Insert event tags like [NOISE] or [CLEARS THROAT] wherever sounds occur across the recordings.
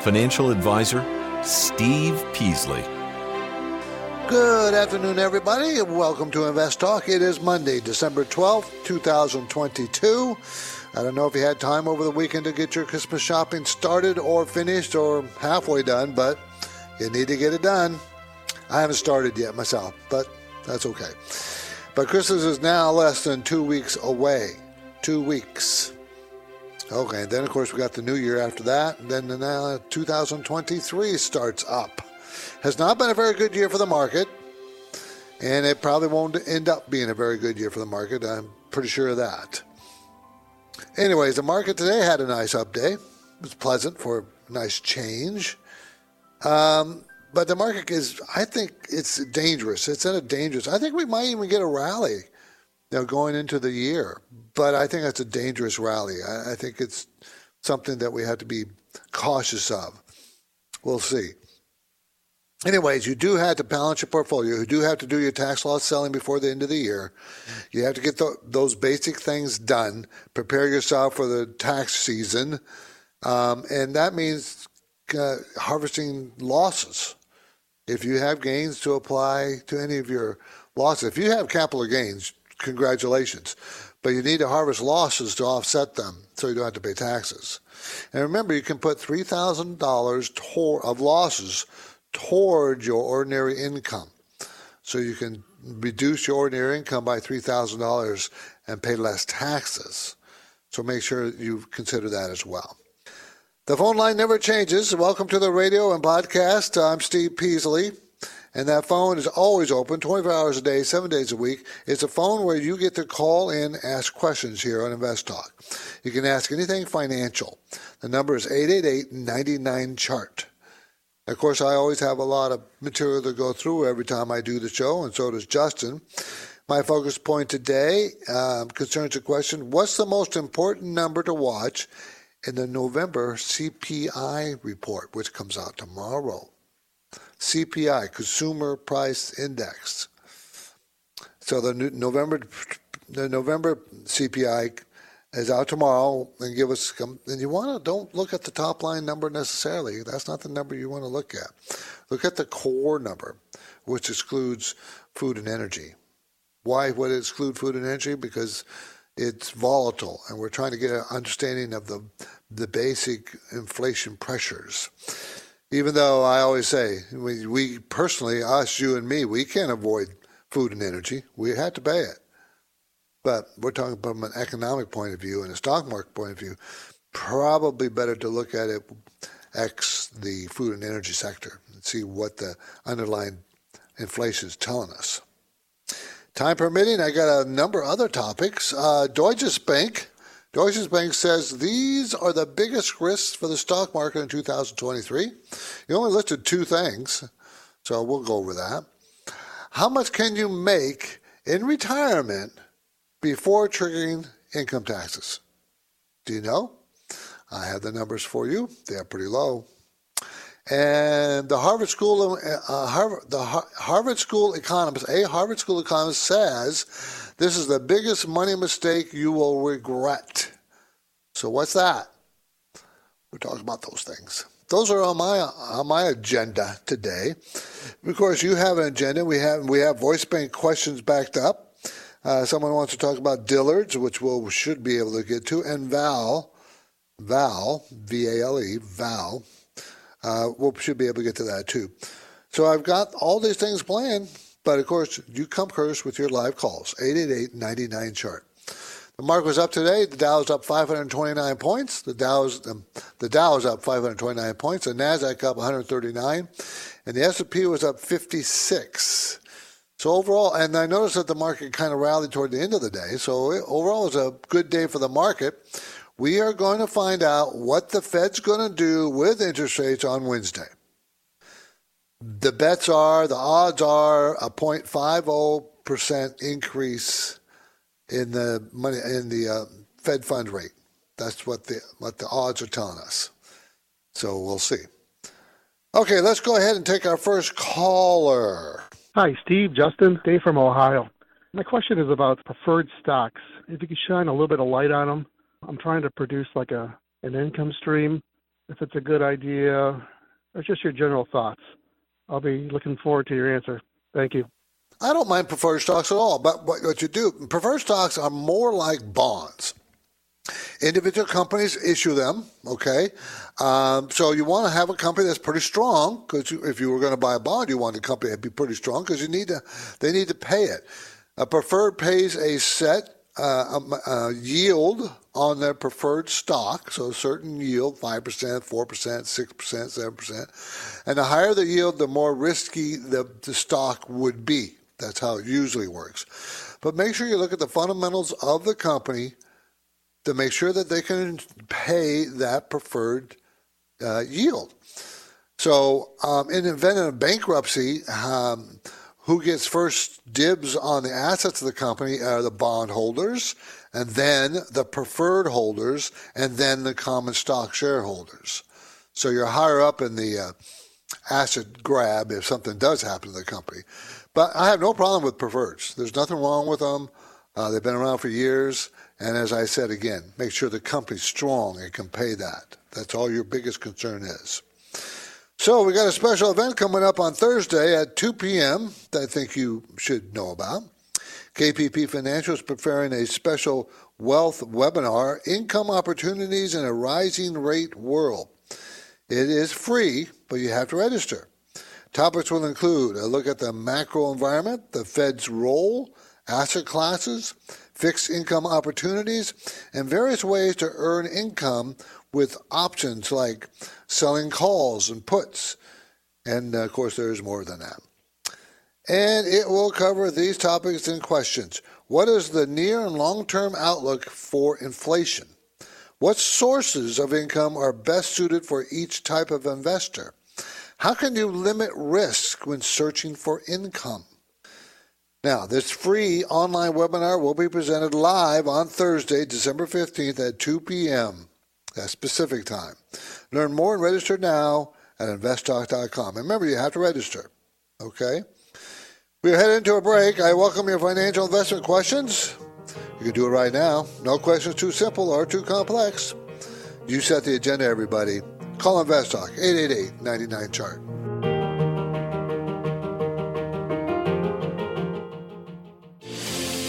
Financial Advisor, Steve Peasley. Good afternoon, everybody, welcome to Invest Talk. It is Monday, December 12th, 2022. I don't know if you had time over the weekend to get your Christmas shopping started or finished or halfway done, but you need to get it done. I haven't started yet myself, but that's okay. But Christmas is now less than two weeks away. Two weeks. Okay, and then of course we got the new year after that. And then now 2023 starts up. Has not been a very good year for the market, and it probably won't end up being a very good year for the market. I'm pretty sure of that. Anyways, the market today had a nice up day. It was pleasant for a nice change. Um, but the market is, I think it's dangerous. It's in a dangerous. I think we might even get a rally, you know, going into the year. But I think that's a dangerous rally. I, I think it's something that we have to be cautious of. We'll see. Anyways, you do have to balance your portfolio. You do have to do your tax loss selling before the end of the year. You have to get the, those basic things done. Prepare yourself for the tax season, um, and that means uh, harvesting losses. If you have gains to apply to any of your losses, if you have capital gains, congratulations. But you need to harvest losses to offset them, so you don't have to pay taxes. And remember, you can put three thousand dollars of losses toward your ordinary income. So you can reduce your ordinary income by $3,000 and pay less taxes. So make sure you consider that as well. The phone line never changes. Welcome to the radio and podcast. I'm Steve Peasley. And that phone is always open 24 hours a day, seven days a week. It's a phone where you get to call in, ask questions here on Invest Talk. You can ask anything financial. The number is 888 99 chart. Of course, I always have a lot of material to go through every time I do the show, and so does Justin. My focus point today um, concerns the question What's the most important number to watch in the November CPI report, which comes out tomorrow? CPI, Consumer Price Index. So the November, the November CPI is out tomorrow and give us and you want to don't look at the top line number necessarily. That's not the number you want to look at. Look at the core number which excludes food and energy. Why would it exclude food and energy? Because it's volatile and we're trying to get an understanding of the the basic inflation pressures even though i always say we, we personally us you and me we can't avoid food and energy we have to pay it but we're talking from an economic point of view and a stock market point of view. Probably better to look at it X the food and energy sector and see what the underlying inflation is telling us. Time permitting, I got a number of other topics. Uh, Deutsche Bank. Deutsche Bank says these are the biggest risks for the stock market in 2023. You only listed two things, so we'll go over that. How much can you make in retirement before triggering income taxes. Do you know? I have the numbers for you. They are pretty low. And the Harvard School, uh, Harvard, the Harvard School economist, a Harvard School economist says this is the biggest money mistake you will regret. So what's that? We're talking about those things. Those are on my on my agenda today. Of course, you have an agenda. We have we have voice bank questions backed up. Uh, someone wants to talk about Dillard's, which we we'll, should be able to get to, and Val, Val, V A L E, Val. Uh, we should be able to get to that too. So I've got all these things planned, but of course, you come first with your live calls 888 99 chart. The market was up today. The Dow is up 529 points. The Dow's um, the Dow is up 529 points. The Nasdaq up 139, and the S&P was up 56. So overall, and I noticed that the market kind of rallied toward the end of the day. So overall, it was a good day for the market. We are going to find out what the Fed's going to do with interest rates on Wednesday. The bets are, the odds are a 0.50% increase in the money in the uh, Fed fund rate. That's what the what the odds are telling us. So we'll see. Okay, let's go ahead and take our first caller. Hi, Steve, Justin, Dave from Ohio. My question is about preferred stocks. If you could shine a little bit of light on them, I'm trying to produce like a an income stream. If it's a good idea, or just your general thoughts. I'll be looking forward to your answer. Thank you. I don't mind preferred stocks at all, but what you do, preferred stocks are more like bonds. Individual companies issue them, okay? Um, so you want to have a company that's pretty strong because if you were going to buy a bond, you want the company to be pretty strong because you need to, they need to pay it. A preferred pays a set uh, um, uh, yield on their preferred stock, so a certain yield, 5%, 4%, 6%, 7%. And the higher the yield, the more risky the, the stock would be. That's how it usually works. But make sure you look at the fundamentals of the company to make sure that they can pay that preferred uh, yield. So, um, in the event of bankruptcy, um, who gets first dibs on the assets of the company are the bondholders, and then the preferred holders, and then the common stock shareholders. So you're higher up in the uh, asset grab if something does happen to the company. But I have no problem with preferreds. There's nothing wrong with them. Uh, they've been around for years. And as I said again, make sure the company's strong and can pay that. That's all your biggest concern is. So we got a special event coming up on Thursday at 2 p.m. that I think you should know about. KPP Financial is preparing a special wealth webinar, Income Opportunities in a Rising Rate World. It is free, but you have to register. Topics will include a look at the macro environment, the Fed's role, asset classes, fixed income opportunities, and various ways to earn income with options like selling calls and puts. And uh, of course, there's more than that. And it will cover these topics and questions. What is the near and long term outlook for inflation? What sources of income are best suited for each type of investor? How can you limit risk when searching for income? Now, this free online webinar will be presented live on Thursday, December 15th at 2 p.m. That's Pacific time. Learn more and register now at investtalk.com. Remember, you have to register. Okay? We're heading into a break. I welcome your financial investment questions. You can do it right now. No questions too simple or too complex. You set the agenda, everybody. Call InvestTalk, 888 99 chart.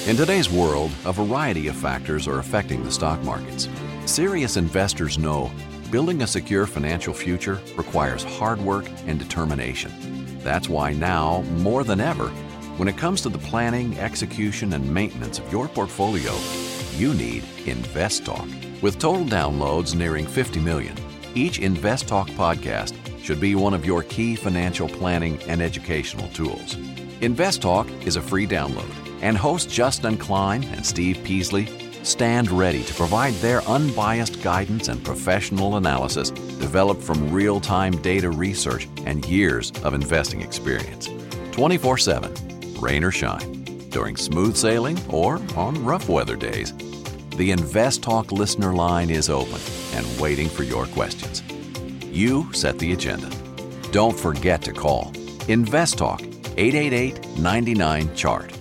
In today's world, a variety of factors are affecting the stock markets. Serious investors know building a secure financial future requires hard work and determination. That's why now, more than ever, when it comes to the planning, execution, and maintenance of your portfolio, you need InvestTalk. With total downloads nearing 50 million, each InvestTalk podcast should be one of your key financial planning and educational tools. InvestTalk is a free download, and hosts Justin Klein and Steve Peasley stand ready to provide their unbiased guidance and professional analysis developed from real time data research and years of investing experience. 24 7, rain or shine, during smooth sailing or on rough weather days. The Invest Talk listener line is open and waiting for your questions. You set the agenda. Don't forget to call Invest Talk 888 99 Chart.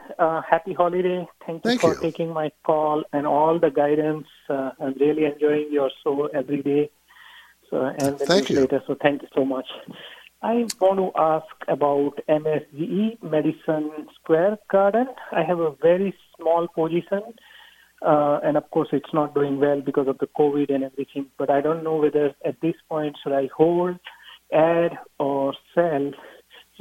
uh, happy holiday. Thank you Thank for you. taking my call and all the guidance. Uh, I'm really enjoying your show every day. So and the Thank you. newsletter. So thank you so much. I want to ask about MSGE Madison Square Garden. I have a very small position, uh, and of course it's not doing well because of the COVID and everything. But I don't know whether at this point should I hold add or sell.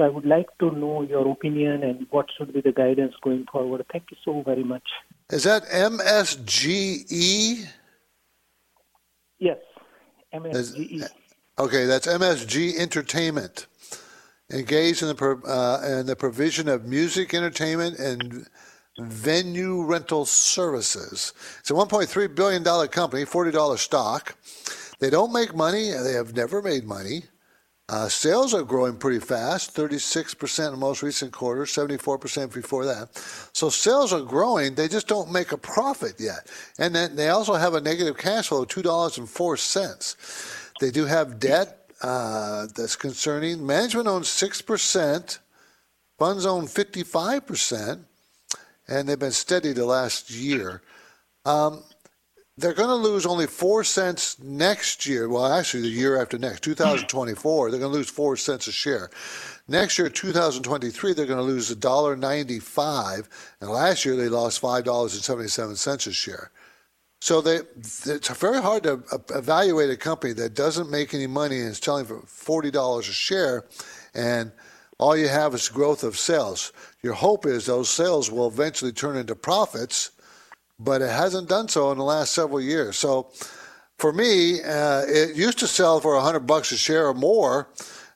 So I would like to know your opinion and what should be the guidance going forward. Thank you so very much. Is that MSGE? Yes, MSGE. Okay, that's MSG Entertainment. Engaged in the uh, in the provision of music, entertainment, and venue rental services. It's a 1.3 billion dollar company, forty dollar stock. They don't make money. They have never made money. Uh, sales are growing pretty fast 36% in the most recent quarter, 74% before that. So sales are growing. They just don't make a profit yet. And then they also have a negative cash flow of $2.04. They do have debt uh, that's concerning. Management owns 6%, funds own 55%, and they've been steady the last year. Um, they're going to lose only four cents next year. Well, actually, the year after next, 2024, they're going to lose four cents a share. Next year, 2023, they're going to lose $1.95, and last year they lost $5.77 a share. So they, it's very hard to evaluate a company that doesn't make any money and is selling for $40 a share, and all you have is growth of sales. Your hope is those sales will eventually turn into profits but it hasn't done so in the last several years. So for me, uh, it used to sell for 100 bucks a share or more,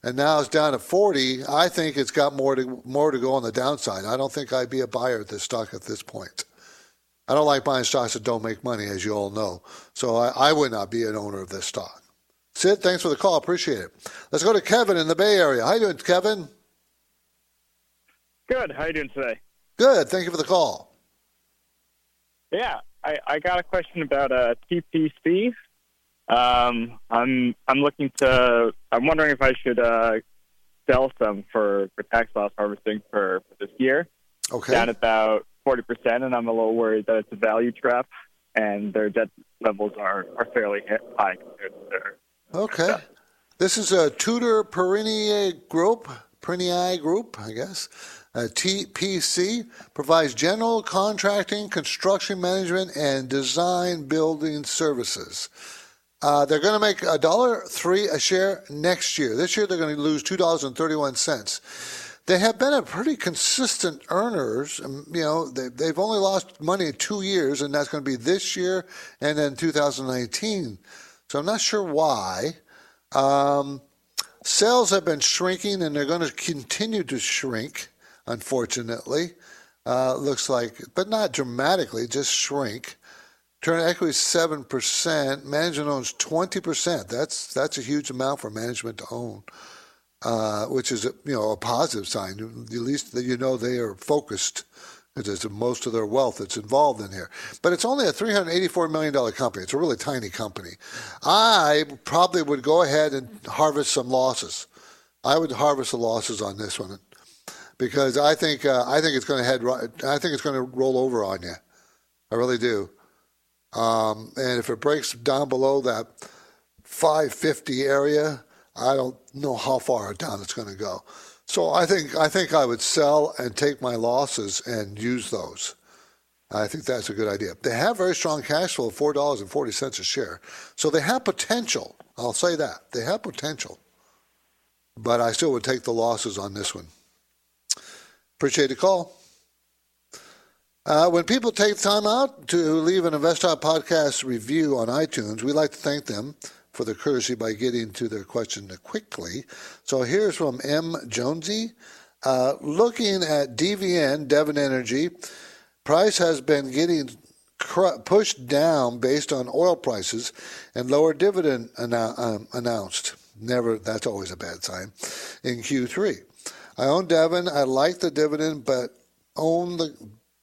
and now it's down to 40. I think it's got more to more to go on the downside. I don't think I'd be a buyer of this stock at this point. I don't like buying stocks that don't make money, as you all know. So I, I would not be an owner of this stock. Sid, thanks for the call. Appreciate it. Let's go to Kevin in the Bay Area. How you doing, Kevin? Good. How you doing today? Good. Thank you for the call. Yeah, I, I got a question about uh, TPC. Um, I'm I'm looking to. I'm wondering if I should uh, sell some for, for tax loss harvesting for, for this year. Okay. Down about forty percent, and I'm a little worried that it's a value trap, and their debt levels are, are fairly high compared to their. Okay. This is a Tutor Perini Group, Perini Group, I guess. Uh, TPC provides general contracting, construction management, and design building services. Uh, they're going to make a dollar three a share next year. This year they're going to lose two dollars and thirty one cents. They have been a pretty consistent earners. Um, you know, they, they've only lost money in two years, and that's going to be this year and then 2019. So I'm not sure why. Um, sales have been shrinking, and they're going to continue to shrink unfortunately. Uh, looks like, but not dramatically, just shrink. Turn equity seven percent. Management owns twenty percent. That's that's a huge amount for management to own, uh, which is a, you know a positive sign. At least that you know they are focused because most of their wealth that's involved in here. But it's only a $384 million company. It's a really tiny company. I probably would go ahead and harvest some losses. I would harvest the losses on this one because I think uh, I think it's going to head. I think it's going to roll over on you. I really do. Um, and if it breaks down below that 550 area, I don't know how far down it's going to go. So I think I think I would sell and take my losses and use those. I think that's a good idea. They have very strong cash flow four dollars and forty cents a share, so they have potential. I'll say that they have potential, but I still would take the losses on this one. Appreciate the call. Uh, when people take time out to leave an InvestTalk podcast review on iTunes, we like to thank them for the courtesy by getting to their question quickly. So here's from M. Jonesy. Uh, looking at DVN, Devon Energy, price has been getting cr- pushed down based on oil prices and lower dividend annou- um, announced. Never, that's always a bad sign, in Q3. I own Devon. I like the dividend, but own the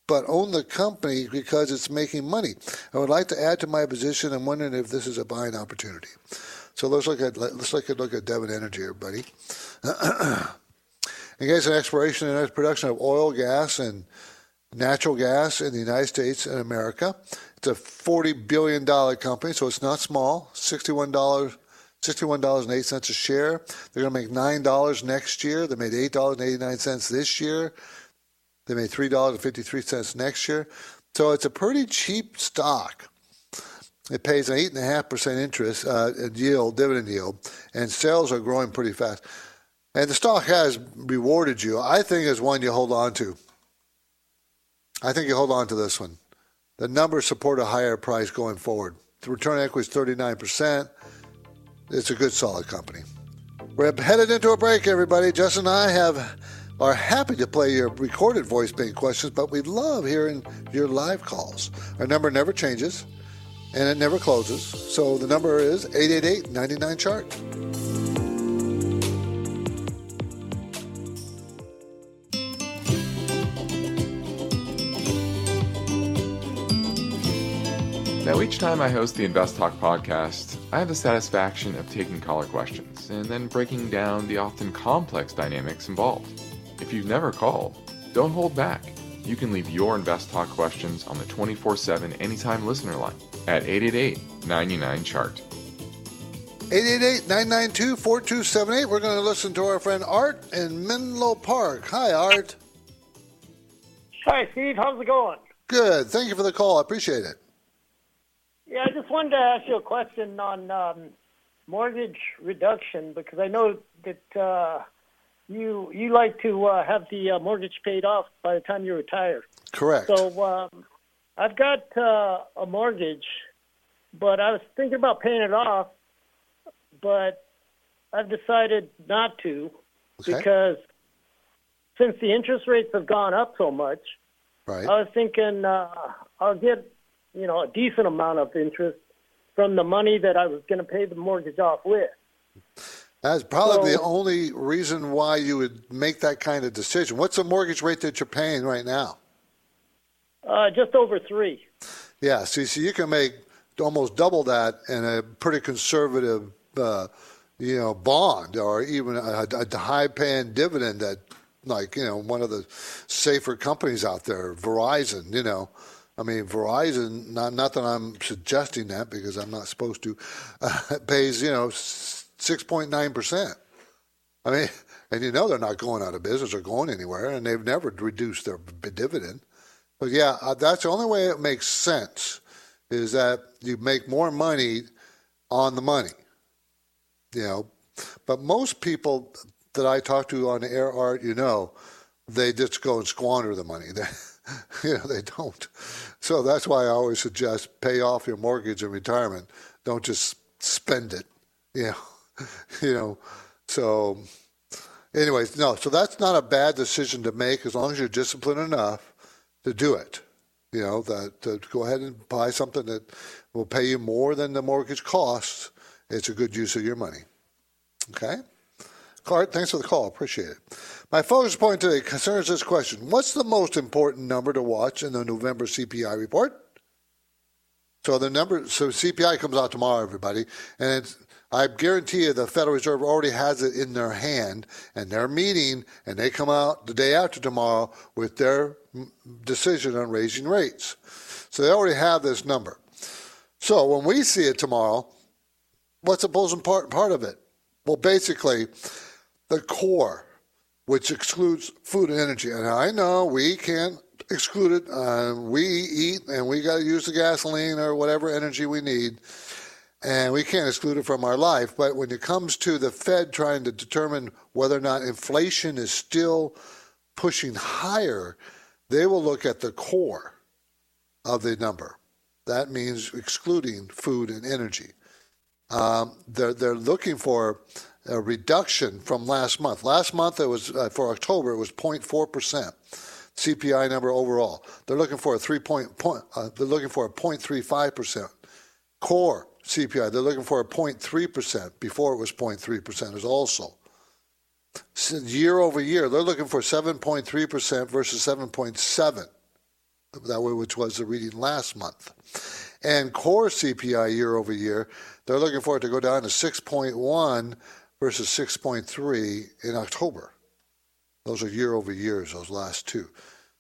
but own the company because it's making money. I would like to add to my position. I'm wondering if this is a buying opportunity. So let's look at let's look at look at Devon Energy, everybody. Engaged in exploration and production of oil, gas, and natural gas in the United States and America. It's a $40 billion company, so it's not small. $61 $61.08 a share. They're going to make $9 next year. They made $8.89 this year. They made $3.53 next year. So it's a pretty cheap stock. It pays an 8.5% interest uh, yield, dividend yield, and sales are growing pretty fast. And the stock has rewarded you. I think is one you hold on to. I think you hold on to this one. The numbers support a higher price going forward. The return equity is 39%. It's a good, solid company. We're headed into a break, everybody. Justin and I have are happy to play your recorded voice bank questions, but we love hearing your live calls. Our number never changes and it never closes. So the number is 888 99 chart. Now, each time I host the Invest Talk podcast, I have the satisfaction of taking caller questions and then breaking down the often complex dynamics involved. If you've never called, don't hold back. You can leave your Invest Talk questions on the 24 7 anytime listener line at 888 99 Chart. 888 992 4278. We're going to listen to our friend Art in Menlo Park. Hi, Art. Hi, Steve. How's it going? Good. Thank you for the call. I appreciate it. Yeah, I just wanted to ask you a question on um, mortgage reduction because I know that uh, you you like to uh, have the uh, mortgage paid off by the time you retire. Correct. So um, I've got uh, a mortgage, but I was thinking about paying it off, but I've decided not to Okay. because since the interest rates have gone up so much, Right. I was thinking uh, I'll get you know a decent amount of interest from the money that I was going to pay the mortgage off with. That's probably So- the only reason why you would make that kind of decision. What's the mortgage rate that you're paying right now? Uh, just over three. Yeah, see, so you can make almost double that in a pretty conservative, uh, you know, bond or even a, a high-paying dividend that, like, you know, one of the safer companies out there, Verizon. You know, I mean, Verizon. Not not that I'm suggesting that because I'm not supposed to. [LAUGHS] Uh, pays you know six point nine percent. I mean, [LAUGHS] and you know they're not going out of business or going anywhere, and they've never reduced their dividend. But yeah, uh, that's the only way it makes sense is that you make more money on the money. You know, but most people that I talk to on air Art, you know, they just go and squander the money. [LAUGHS] [LAUGHS] You know, they don't. So that's why I always suggest pay off your mortgage in retirement. Don't just spend it. [LAUGHS] You know, you know. So, anyways, no. So that's not a bad decision to make as long as you're disciplined enough to do it. You know, that to go ahead and buy something that will pay you more than the mortgage costs. It's a good use of your money. Okay? Clark, thanks for the call. Appreciate it. My focus point today concerns this question What's the most important number to watch in the November CPI report? So the number, so CPI comes out tomorrow, everybody, and I guarantee you the Federal Reserve already has it in their hand, and they're meeting, and they come out the day after tomorrow with their decision on raising rates. So they already have this number. So when we see it tomorrow, what's the most important part of it? Well, basically, the core, which excludes food and energy. And I know we can't exclude it. Uh, we eat and we got to use the gasoline or whatever energy we need. And we can't exclude it from our life. But when it comes to the Fed trying to determine whether or not inflation is still pushing higher, they will look at the core of the number. That means excluding food and energy. Um, they're they're looking for a reduction from last month. Last month it was uh, for October it was 0.4 percent CPI number overall. They're looking for a three point point. Uh, they're looking for a 0.35 percent core CPI. They're looking for a 0.3 percent. Before it was 0.3 percent as also. So year over year, they're looking for 7.3 percent versus 7.7 that way, which was the reading last month. And core CPI year over year, they're looking for it to go down to 6.1 versus 6.3 in October. Those are year over years, those last two.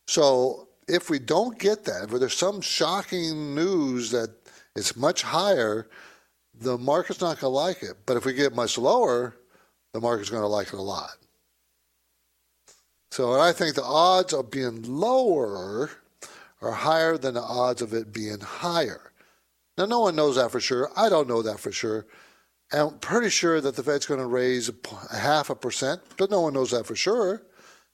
So if we don't get that, if there's some shocking news that it's much higher, the market's not going to like it. But if we get much lower, the market's going to like it a lot. So I think the odds of being lower are higher than the odds of it being higher. Now, no one knows that for sure. I don't know that for sure. I'm pretty sure that the Fed's going to raise a half a percent, but no one knows that for sure.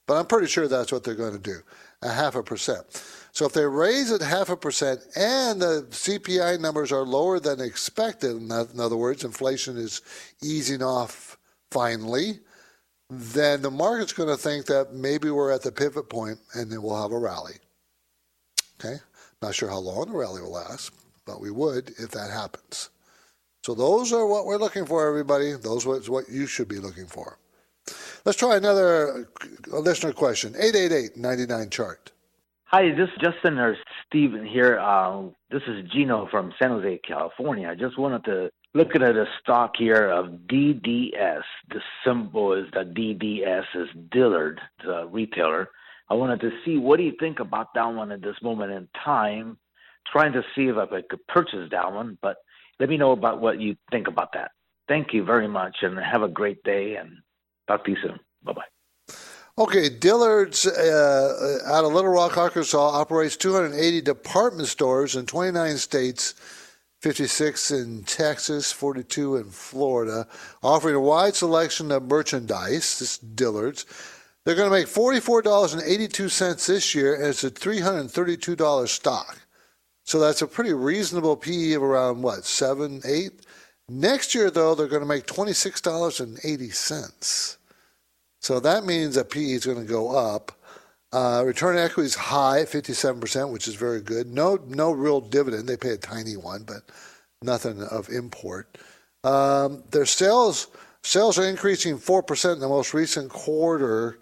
But I'm pretty sure that's what they're going to do, a half a percent. So if they raise it half a percent and the CPI numbers are lower than expected, in other words, inflation is easing off finally, then the market's going to think that maybe we're at the pivot point and then we'll have a rally. Okay? Not sure how long the rally will last, but we would if that happens. So those are what we're looking for, everybody. Those are what you should be looking for. Let's try another listener question. 888-99 chart. Hi, this is Justin or Steven here. Uh, this is Gino from San Jose, California. I just wanted to look at a stock here of DDS. The symbol is the DDS is Dillard, the retailer. I wanted to see what do you think about that one at this moment in time. Trying to see if I could purchase that one, but let me know about what you think about that. Thank you very much, and have a great day. And talk to you soon. Bye bye. Okay, Dillard's uh, out of Little Rock, Arkansas, operates 280 department stores in 29 states, 56 in Texas, 42 in Florida, offering a wide selection of merchandise. This Dillard's. They're going to make $44.82 this year, and it's a $332 stock. So that's a pretty reasonable PE of around what, seven, eight? Next year, though, they're going to make $26.80. So that means that PE is going to go up. Uh, return on equity is high, 57%, which is very good. No, no real dividend. They pay a tiny one, but nothing of import. Um, their sales sales are increasing 4% in the most recent quarter.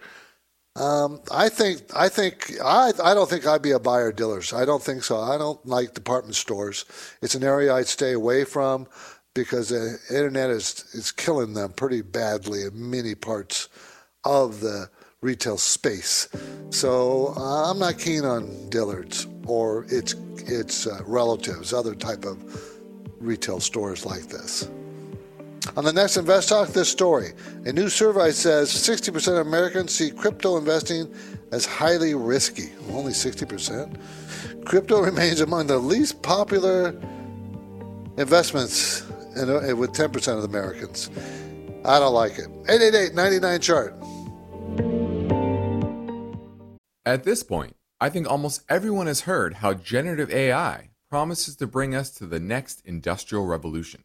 Um, I think I think I I don't think I'd be a buyer Dillard's. I don't think so. I don't like department stores. It's an area I'd stay away from because the internet is is killing them pretty badly in many parts of the retail space. So uh, I'm not keen on Dillard's or its its uh, relatives, other type of retail stores like this. On the next Invest Talk, this story. A new survey says 60% of Americans see crypto investing as highly risky. Only 60%. Crypto [LAUGHS] remains among the least popular investments in, uh, with 10% of Americans. I don't like it. 888 99 chart. At this point, I think almost everyone has heard how generative AI promises to bring us to the next industrial revolution.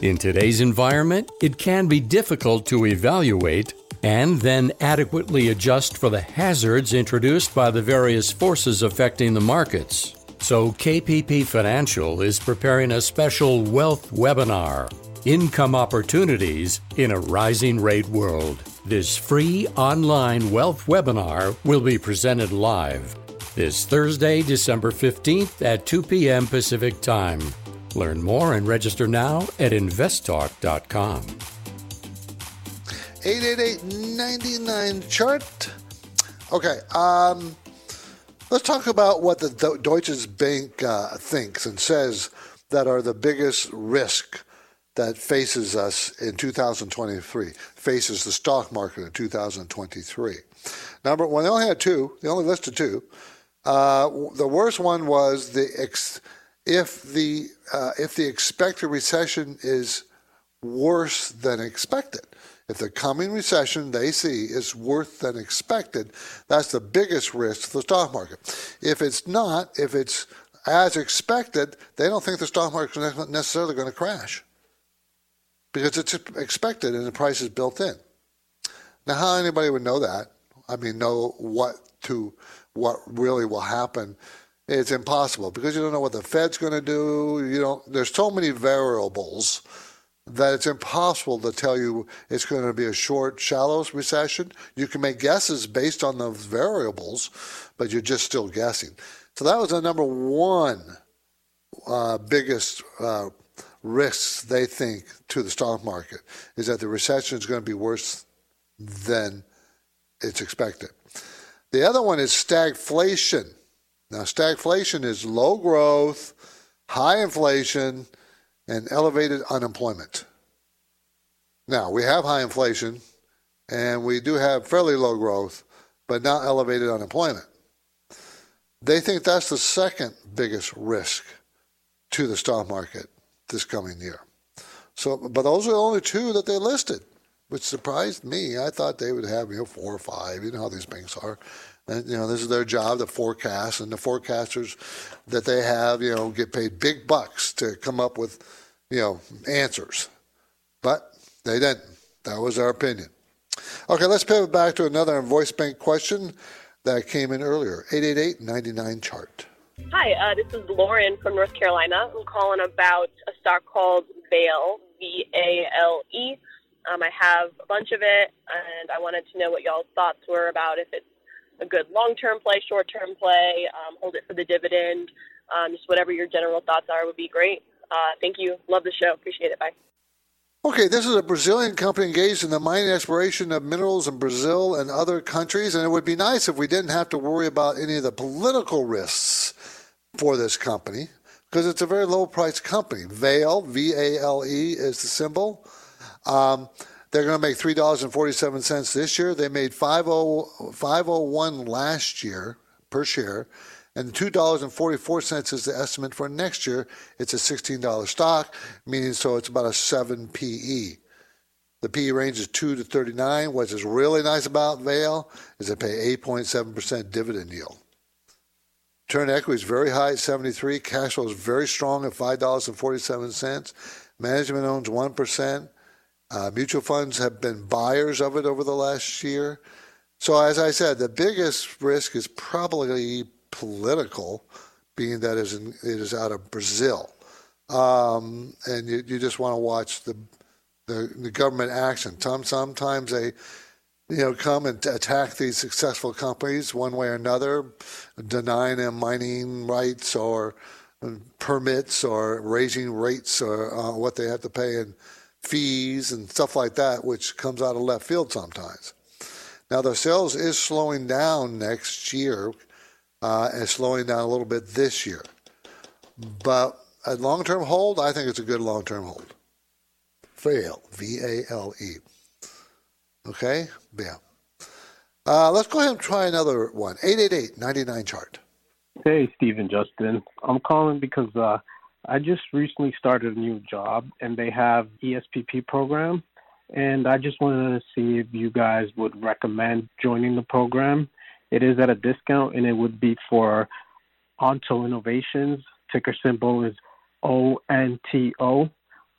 In today's environment, it can be difficult to evaluate and then adequately adjust for the hazards introduced by the various forces affecting the markets. So, KPP Financial is preparing a special wealth webinar Income Opportunities in a Rising Rate World. This free online wealth webinar will be presented live this Thursday, December 15th at 2 p.m. Pacific Time. Learn more and register now at investtalk.com. 888-99 chart. Okay, um, let's talk about what the Deutsche Bank uh, thinks and says that are the biggest risk that faces us in 2023, faces the stock market in 2023. Number one, they only had two. They only listed two. Uh, the worst one was the ex, if the uh, if the expected recession is worse than expected. If the coming recession they see is worse than expected, that's the biggest risk to the stock market. If it's not, if it's as expected, they don't think the stock market is necessarily going to crash because it's expected and the price is built in. Now, how anybody would know that? I mean, know what to what really will happen. It's impossible because you don't know what the Fed's going to do. You don't. There's so many variables that it's impossible to tell you it's going to be a short, shallow recession. You can make guesses based on those variables, but you're just still guessing. So that was the number one uh, biggest uh, risks they think to the stock market is that the recession is going to be worse than it's expected. The other one is stagflation. Now, stagflation is low growth, high inflation, and elevated unemployment. Now, we have high inflation and we do have fairly low growth, but not elevated unemployment. They think that's the second biggest risk to the stock market this coming year. So, but those are the only two that they listed, which surprised me. I thought they would have you know four or five. You know how these banks are. You know, this is their job to forecast, and the forecasters that they have, you know, get paid big bucks to come up with, you know, answers. But they didn't. That was our opinion. Okay, let's pivot back to another voice bank question that came in earlier 888 99 chart. Hi, uh, this is Lauren from North Carolina. I'm calling about a stock called Vale, V A L E. Um, I have a bunch of it, and I wanted to know what y'all's thoughts were about if it's a good long term play, short term play, um, hold it for the dividend. Um, just whatever your general thoughts are would be great. Uh, thank you. Love the show. Appreciate it. Bye. Okay, this is a Brazilian company engaged in the mining exploration of minerals in Brazil and other countries, and it would be nice if we didn't have to worry about any of the political risks for this company because it's a very low price company. Vale, V A L E, is the symbol. Um, they're going to make three dollars and forty seven cents this year. They made 501 last year per share, and two dollars and forty four cents is the estimate for next year. It's a sixteen dollar stock, meaning so it's about a seven PE. The PE range is two to thirty nine. What is really nice about Vale is they pay eight point seven percent dividend yield. Turn equity is very high at 73. Cash flow is very strong at $5.47. Management owns 1%. Uh, mutual funds have been buyers of it over the last year. So, as I said, the biggest risk is probably political, being that it is out of Brazil. Um, and you, you just want to watch the, the, the government action. Sometimes they you know, come and attack these successful companies one way or another, denying them mining rights or permits or raising rates or uh, what they have to pay in fees and stuff like that, which comes out of left field sometimes. Now, the sales is slowing down next year uh, and slowing down a little bit this year. But a long term hold, I think it's a good long term hold. Vale, V A L E. Okay? Yeah. Uh, let's go ahead and try another one. 888 99 chart. Hey, Stephen Justin. I'm calling because uh, I just recently started a new job and they have ESPP program. And I just wanted to see if you guys would recommend joining the program. It is at a discount and it would be for Onto Innovations. Ticker symbol is ONTO.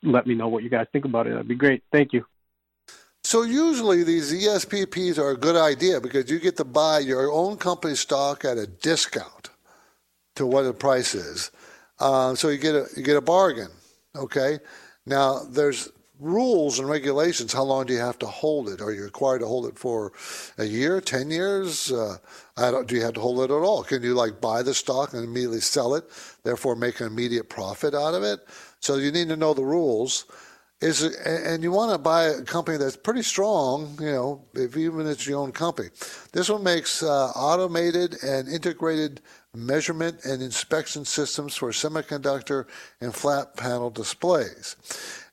Let me know what you guys think about it. That'd be great. Thank you. So usually these ESPPs are a good idea because you get to buy your own company stock at a discount to what the price is. Uh, so you get a you get a bargain. Okay. Now there's rules and regulations. How long do you have to hold it? Are you required to hold it for a year, ten years? Uh, do you have to hold it at all? Can you like buy the stock and immediately sell it, therefore make an immediate profit out of it? So you need to know the rules is and you want to buy a company that's pretty strong, you know, even if even it's your own company. This one makes uh, automated and integrated measurement and inspection systems for semiconductor and flat panel displays.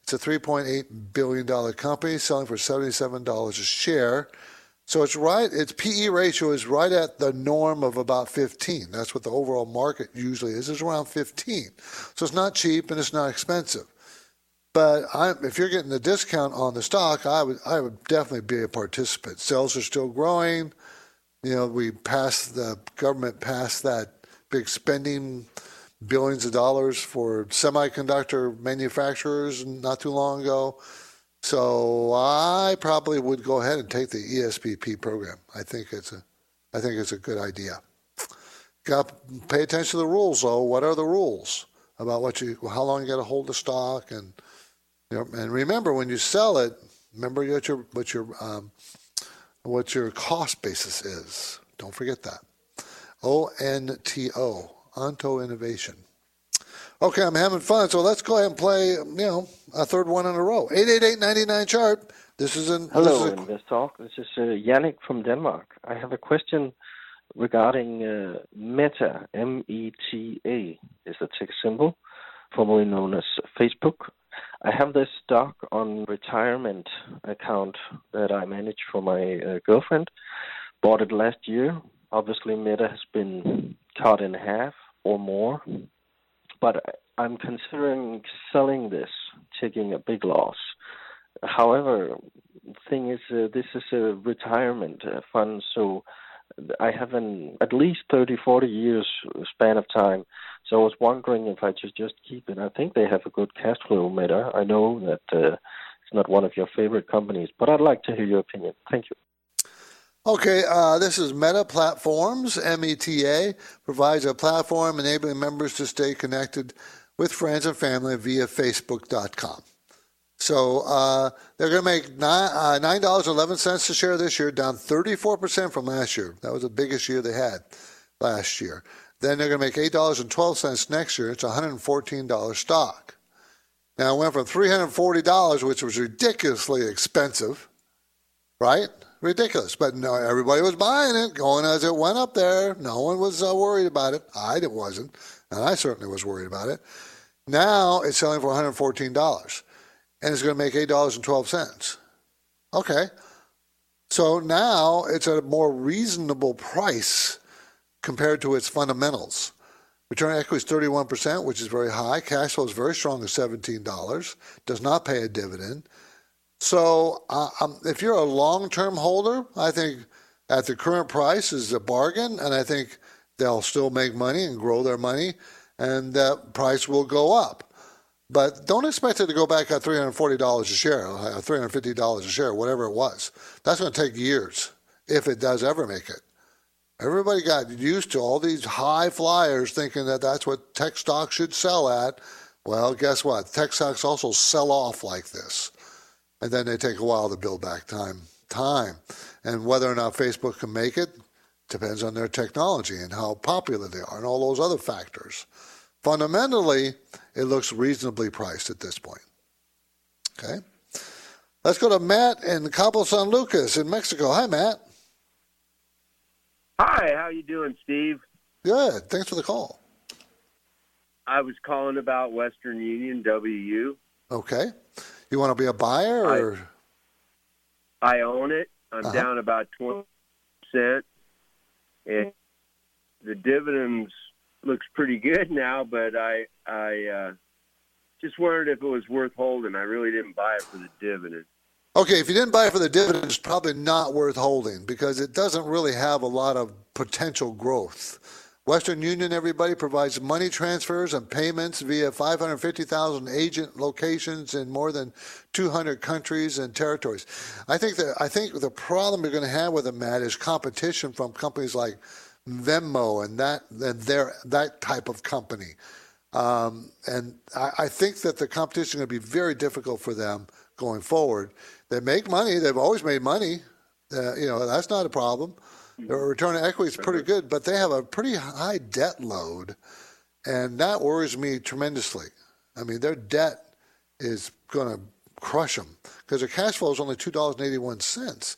It's a $3.8 billion company selling for $77 a share. So it's right, its PE ratio is right at the norm of about 15. That's what the overall market usually is, is around 15. So it's not cheap and it's not expensive. But I, if you're getting the discount on the stock, I would I would definitely be a participant. Sales are still growing. You know, we passed the government passed that big spending billions of dollars for semiconductor manufacturers not too long ago. So I probably would go ahead and take the ESPP program. I think it's a, I think it's a good idea. Got to pay attention to the rules though. What are the rules about what you, how long you got to hold the stock, and you know, and remember when you sell it, remember what your what your um, what your cost basis is. Don't forget that. O N T O, Onto Innovation. Okay, I'm having fun, so let's go ahead and play, you know, a third one in a row. 888-99 chart. This is an Hello, this is a, Invest Talk. This is uh, Yannick from Denmark. I have a question regarding uh, Meta, M-E-T-A is the tick symbol, formerly known as Facebook. I have this stock on retirement account that I manage for my uh, girlfriend. Bought it last year. Obviously, Meta has been cut in half or more but I'm considering selling this, taking a big loss. However, thing is, uh, this is a retirement uh, fund, so I have an at least 30, 40 years span of time. So I was wondering if I should just keep it. I think they have a good cash flow, Meta. I know that uh, it's not one of your favorite companies, but I'd like to hear your opinion. Thank you. Okay, uh, this is Meta Platforms, META, provides a platform enabling members to stay connected with friends and family via Facebook.com. So uh, they're going to make nine, uh, $9.11 a share this year, down 34% from last year. That was the biggest year they had last year. Then they're going to make $8.12 next year. It's a $114 stock. Now it went from $340, which was ridiculously expensive, right? ridiculous. But no, everybody was buying it, going as it went up there. No one was uh, worried about it. I wasn't, and I certainly was worried about it. Now it's selling for $114, and it's going to make $8.12. Okay. So now it's at a more reasonable price compared to its fundamentals. Return on equity is 31%, which is very high. Cash flow is very strong at $17. Does not pay a dividend. So uh, um, if you're a long-term holder, I think at the current price is a bargain, and I think they'll still make money and grow their money, and that price will go up. But don't expect it to go back at $340 a share, uh, $350 a share, whatever it was. That's going to take years if it does ever make it. Everybody got used to all these high flyers thinking that that's what tech stocks should sell at. Well, guess what? Tech stocks also sell off like this and then they take a while to build back time. Time, and whether or not Facebook can make it depends on their technology and how popular they are, and all those other factors. Fundamentally, it looks reasonably priced at this point. Okay, let's go to Matt in Cabo San Lucas in Mexico. Hi, Matt. Hi, how you doing, Steve? Good. Thanks for the call. I was calling about Western Union WU. Okay. You want to be a buyer or? I, I own it. I'm uh-huh. down about twenty percent, and the dividends looks pretty good now. But I I uh, just wondered if it was worth holding. I really didn't buy it for the dividend. Okay, if you didn't buy it for the dividend, it's probably not worth holding because it doesn't really have a lot of potential growth. Western Union, everybody, provides money transfers and payments via 550,000 agent locations in more than 200 countries and territories. I think that I think the problem you're going to have with them, Matt, is competition from companies like Venmo and that and their that type of company. Um, and I, I think that the competition is going to be very difficult for them going forward. They make money; they've always made money. Uh, you know that's not a problem. Their return on equity is pretty good, but they have a pretty high debt load, and that worries me tremendously. I mean, their debt is going to crush them because their cash flow is only two dollars and eighty-one cents,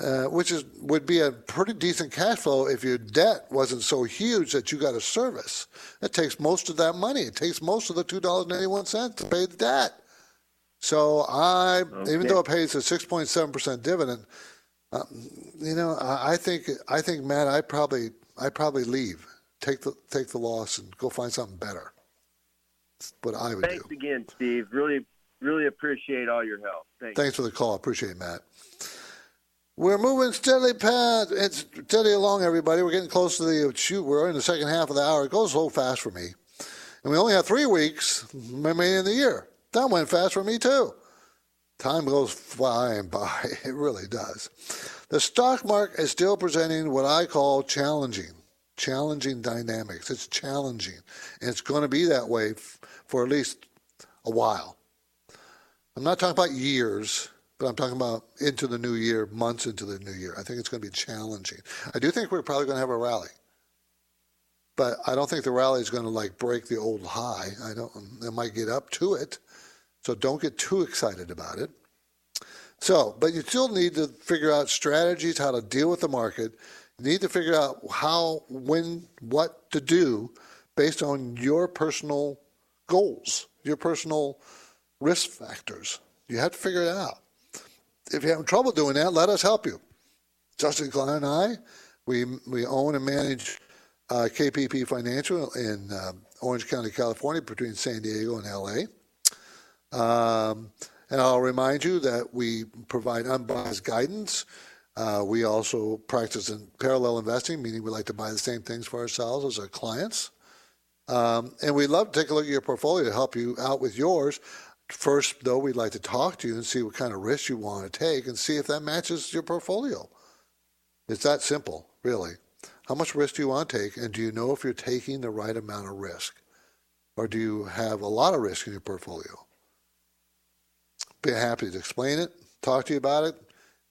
uh, which is would be a pretty decent cash flow if your debt wasn't so huge that you got a service. It takes most of that money. It takes most of the two dollars and eighty-one cents to pay the debt. So I, Okay. even though it pays a 6.7 percent dividend, um, you know, I, I think I think Matt, I probably I probably leave, take the take the loss, and go find something better. That's what I would do. Thanks again, Steve. Really, really appreciate all your help. Thanks. Thanks for the call. Appreciate it, Matt. We're moving steadily past, it's steady along, everybody. We're getting close to the shoot. We're in the second half of the hour. It goes so fast for me. And we only have three weeks remaining in the year. That went fast for me, too. Time goes flying [LAUGHS] by. It really does. The stock market is still presenting what I call challenging, challenging dynamics. It's challenging. And it's going to be that way for at least a while. I'm not talking about years, but I'm talking about into the new year, months into the new year. I think it's going to be challenging. I do think we're probably going to have a rally, but I don't think the rally is going to like break the old high. I don't. It might get up to it, so don't get too excited about it. So, but you still need to figure out strategies how to deal with the market. You need to figure out how, when, what to do based on your personal goals, your personal risk factors. You have to figure it out. If you're having trouble doing that, let us help you. Justin Klein and I, we, we own and manage uh, KPP Financial in uh, Orange County, California, between San Diego and LA. Um, and I'll remind you that we provide unbiased guidance. Uh, we also practice in parallel investing, meaning we like to buy the same things for ourselves as our clients. Um, and we'd love to take a look at your portfolio to help you out with yours. First, though, we'd like to talk to you and see what kind of risk you want to take and see if that matches your portfolio. It's that simple, really. How much risk do you want to take, and do you know if you're taking the right amount of risk? Or do you have a lot of risk in your portfolio? Be happy to explain it, talk to you about it,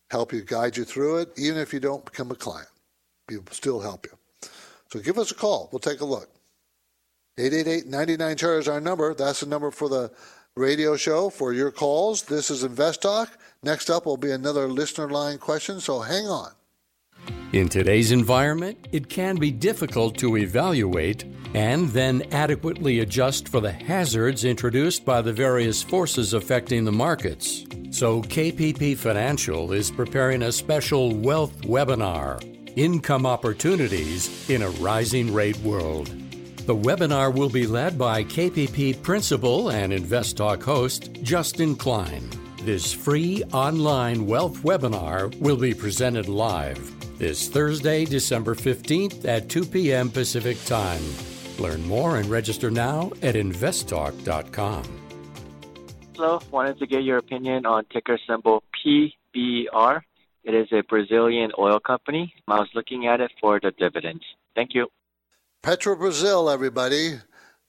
help you guide you through it, even if you don't become a client. We will still help you. So give us a call. We'll take a look. 888-99 chart is our number. That's the number for the radio show for your calls. This is Invest Talk. Next up will be another listener line question, so hang on. In today's environment, it can be difficult to evaluate and then adequately adjust for the hazards introduced by the various forces affecting the markets. So, KPP Financial is preparing a special wealth webinar Income Opportunities in a Rising Rate World. The webinar will be led by KPP Principal and Invest Talk host Justin Klein. This free online wealth webinar will be presented live this Thursday, December 15th at 2 p.m. Pacific Time. Learn more and register now at investtalk.com. Hello, wanted to get your opinion on ticker symbol PBR. It is a Brazilian oil company. I was looking at it for the dividends. Thank you. Petrobras, everybody.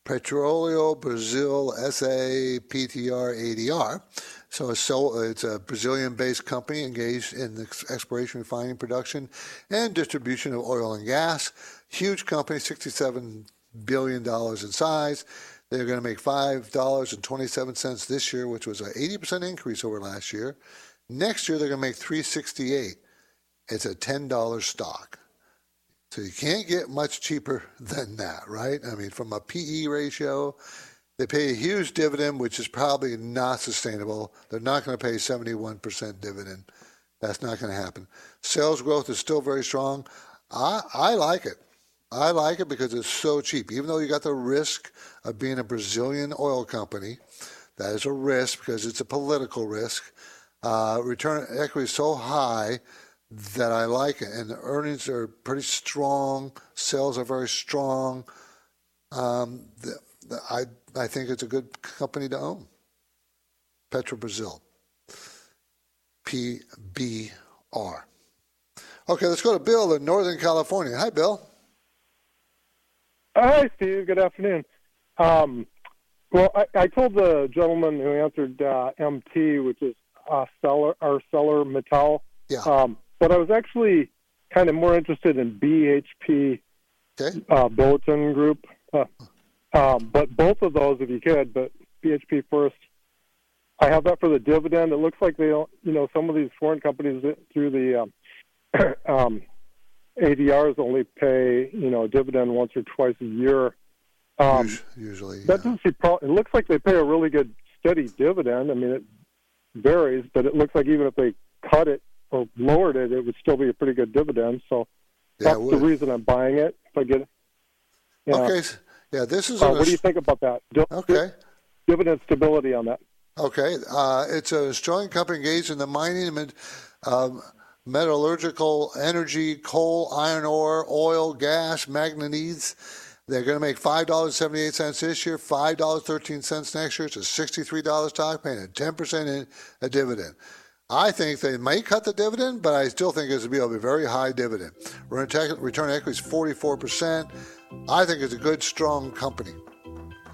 Petroleo Brazil SA PTR ADR. So it's, so it's a Brazilian based company engaged in the exploration, refining, production, and distribution of oil and gas. Huge company, $67 billion in size. They're going to make $5.27 this year, which was an 80% increase over last year. Next year, they're going to make 368 It's a $10 stock. So you can't get much cheaper than that, right? I mean, from a PE ratio, they pay a huge dividend, which is probably not sustainable. They're not going to pay 71% dividend. That's not going to happen. Sales growth is still very strong. I, I like it. I like it because it's so cheap. Even though you got the risk of being a Brazilian oil company, that is a risk because it's a political risk. Uh, return equity is so high that I like it, and the earnings are pretty strong. Sales are very strong. Um, the, the, I I think it's a good company to own. Petrobras. PBR. Okay, let's go to Bill in Northern California. Hi, Bill. Hi, Steve. Good afternoon. Um, well, I, I told the gentleman who answered uh, MT, which is uh, seller our seller Metal. Yeah. Um, but I was actually kind of more interested in BHP uh, Billiton Group. Uh, um, but both of those, if you could, but BHP first. I have that for the dividend. It looks like they you know, some of these foreign companies through the um, [CLEARS THROAT] um, ADRs only pay, you know, a dividend once or twice a year. Um, Usually, that doesn't see pro- It looks like they pay a really good steady dividend. I mean, it varies, but it looks like even if they cut it or lowered it, it would still be a pretty good dividend. So Yeah, that's the reason I'm buying it. If I get it. Yeah. Okay. Yeah, this is Uh, what do you think about that? Okay. Dividend stability on that. Okay, uh, it's a Australian company engaged in the mining and um, metallurgical energy, coal, iron ore, oil, gas, manganese. They're going to make five dollars seventy eight cents this year, five dollars thirteen cents next year. It's a sixty three dollars stock, paying a ten percent in a dividend. I think they may cut the dividend, but I still think it's going to be a very high dividend. Return equity is forty four percent. I think it's a good, strong company.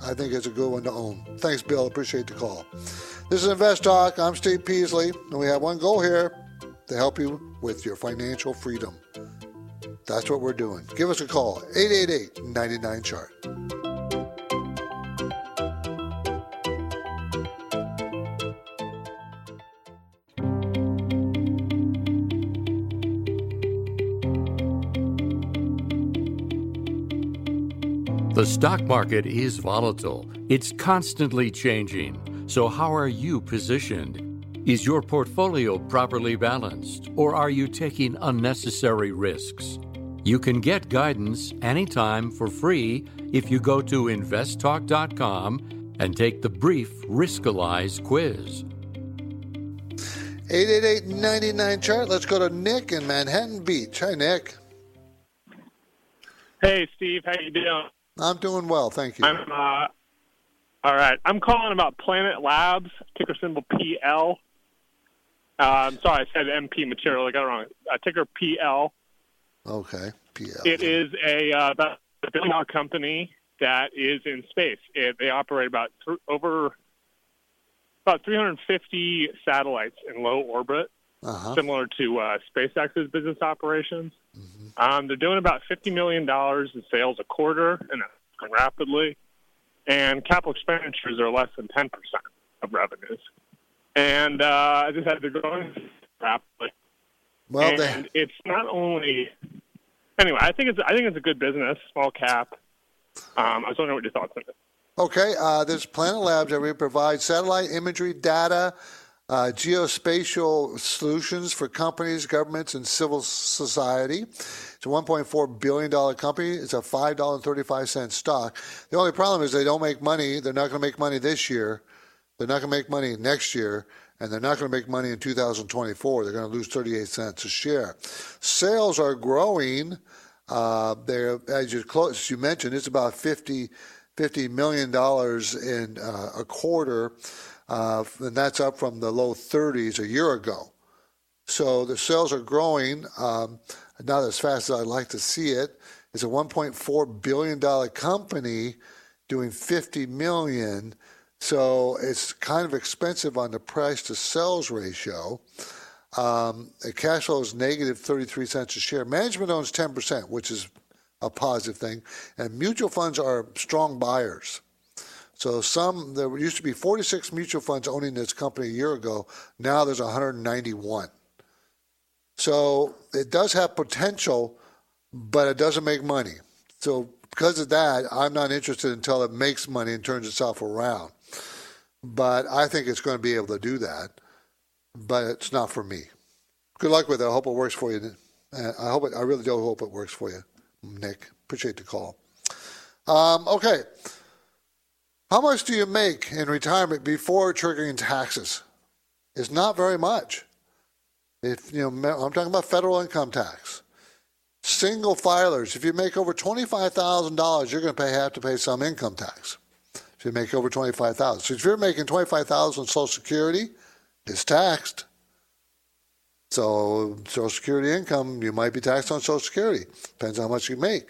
I think it's a good one to own. Thanks, Bill. Appreciate the call. This is Invest Talk. I'm Steve Peasley, and we have one goal here to help you with your financial freedom. That's what we're doing. Give us a call, 888 99 Chart. The stock market is volatile. It's constantly changing. So, how are you positioned? Is your portfolio properly balanced, or are you taking unnecessary risks? You can get guidance anytime for free if you go to investtalk.com and take the brief Riskalyze quiz. 888 99 Chart. Let's go to Nick in Manhattan Beach. Hi, Nick. Hey, Steve, how you doing? I'm doing well, thank you. I'm uh, all right. I'm calling about Planet Labs, ticker symbol PL. Uh, I'm sorry, I said MP Material. I got it wrong. Uh, ticker PL. Okay, PL. It is a uh, about a billion dollar company that is in space. It, they operate about th- over about 350 satellites in low orbit, Uh-huh. similar to uh, SpaceX's business operations. Mm-hmm. Um, they're doing about $50 million in sales a quarter, and rapidly. And capital expenditures are less than 10% of revenues. And uh, I just had to growing rapidly. Well, and they- it's not only anyway. I think it's I think it's a good business, small cap. Um, I was wondering what your thoughts on it. Okay, uh, there's Planet Labs that we provide satellite imagery, data, uh, geospatial solutions for companies, governments, and civil society. It's a $1.4 billion company. It's a $5.35 stock. The only problem is they don't make money. They're not going to make money this year. They're not going to make money next year. And they're not going to make money in 2024. They're going to lose 38 cents a share. Sales are growing. Uh, they're, as you, close, you mentioned, it's about 50, $50 million in uh, a quarter, uh, and that's up from the low 30s a year ago. So the sales are growing, um, not as fast as I'd like to see it. It's a 1.4 billion dollar company doing 50 million, so it's kind of expensive on the price to sales ratio. Um, the cash flow is negative 33 cents a share. Management owns 10%, which is a positive thing, and mutual funds are strong buyers. So some there used to be 46 mutual funds owning this company a year ago. Now there's 191. So it does have potential, but it doesn't make money. So because of that, I'm not interested until it makes money and turns itself around. But I think it's going to be able to do that. But it's not for me. Good luck with it. I hope it works for you. I hope it, I really do hope it works for you, Nick. Appreciate the call. Um, okay. How much do you make in retirement before triggering taxes? It's not very much. If you know, I'm talking about federal income tax. Single filers, if you make over twenty-five thousand dollars, you're going to have to pay some income tax. If you make over twenty-five thousand, so if you're making twenty-five thousand Social Security, it's taxed. So Social Security income, you might be taxed on Social Security. Depends on how much you make.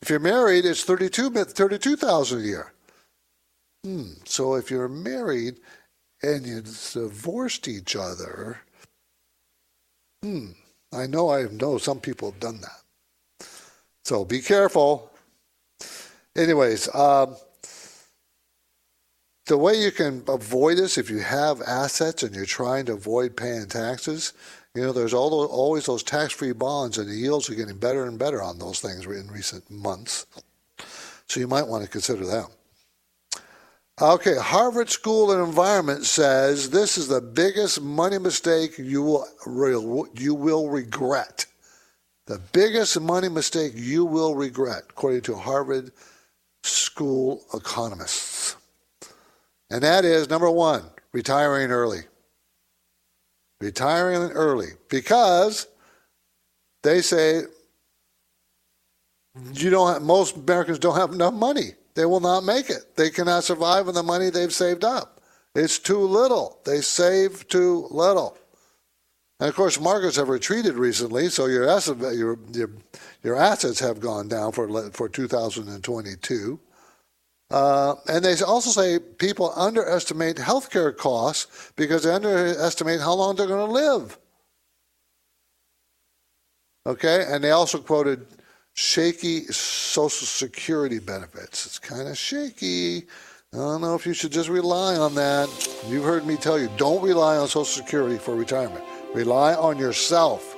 If you're married, it's 32 32000 a year. Hmm. So if you're married and you divorced each other, hmm. I know I know some people have done that. So be careful. Anyways, um, the way you can avoid this if you have assets and you're trying to avoid paying taxes, you know, there's those, always those tax-free bonds, and the yields are getting better and better on those things in recent months. So you might want to consider them. Okay, Harvard School of Environment says this is the biggest money mistake you will you will regret. The biggest money mistake you will regret, according to Harvard School economists. And that is number one, retiring early. Retiring early because they say you don't have, most Americans don't have enough money. They will not make it. They cannot survive on the money they've saved up. It's too little. They save too little. And of course, markets have retreated recently, so your asset, your, your, your assets have gone down for, for 2022. Uh, and they also say people underestimate healthcare costs because they underestimate how long they're going to live. Okay, and they also quoted shaky Social Security benefits. It's kind of shaky. I don't know if you should just rely on that. You've heard me tell you don't rely on Social Security for retirement, rely on yourself.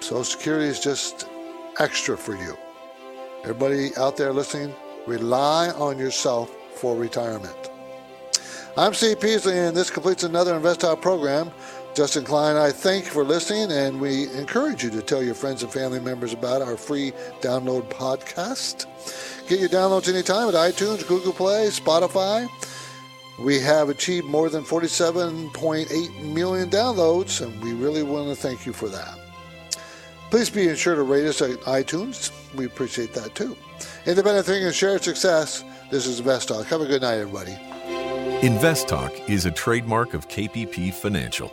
Social Security is just extra for you. Everybody out there listening, rely on yourself for retirement. I'm Steve Peasley, and this completes another Invest Talk program. Justin Klein, I thank you for listening, and we encourage you to tell your friends and family members about our free download podcast. Get your downloads anytime at iTunes, Google Play, Spotify. We have achieved more than 47.8 million downloads, and we really want to thank you for that. Please be sure to rate us at iTunes. We appreciate that too. Independent thinking and shared success. This is Invest Talk. Have a good night, everybody. Invest Talk is a trademark of KPP Financial.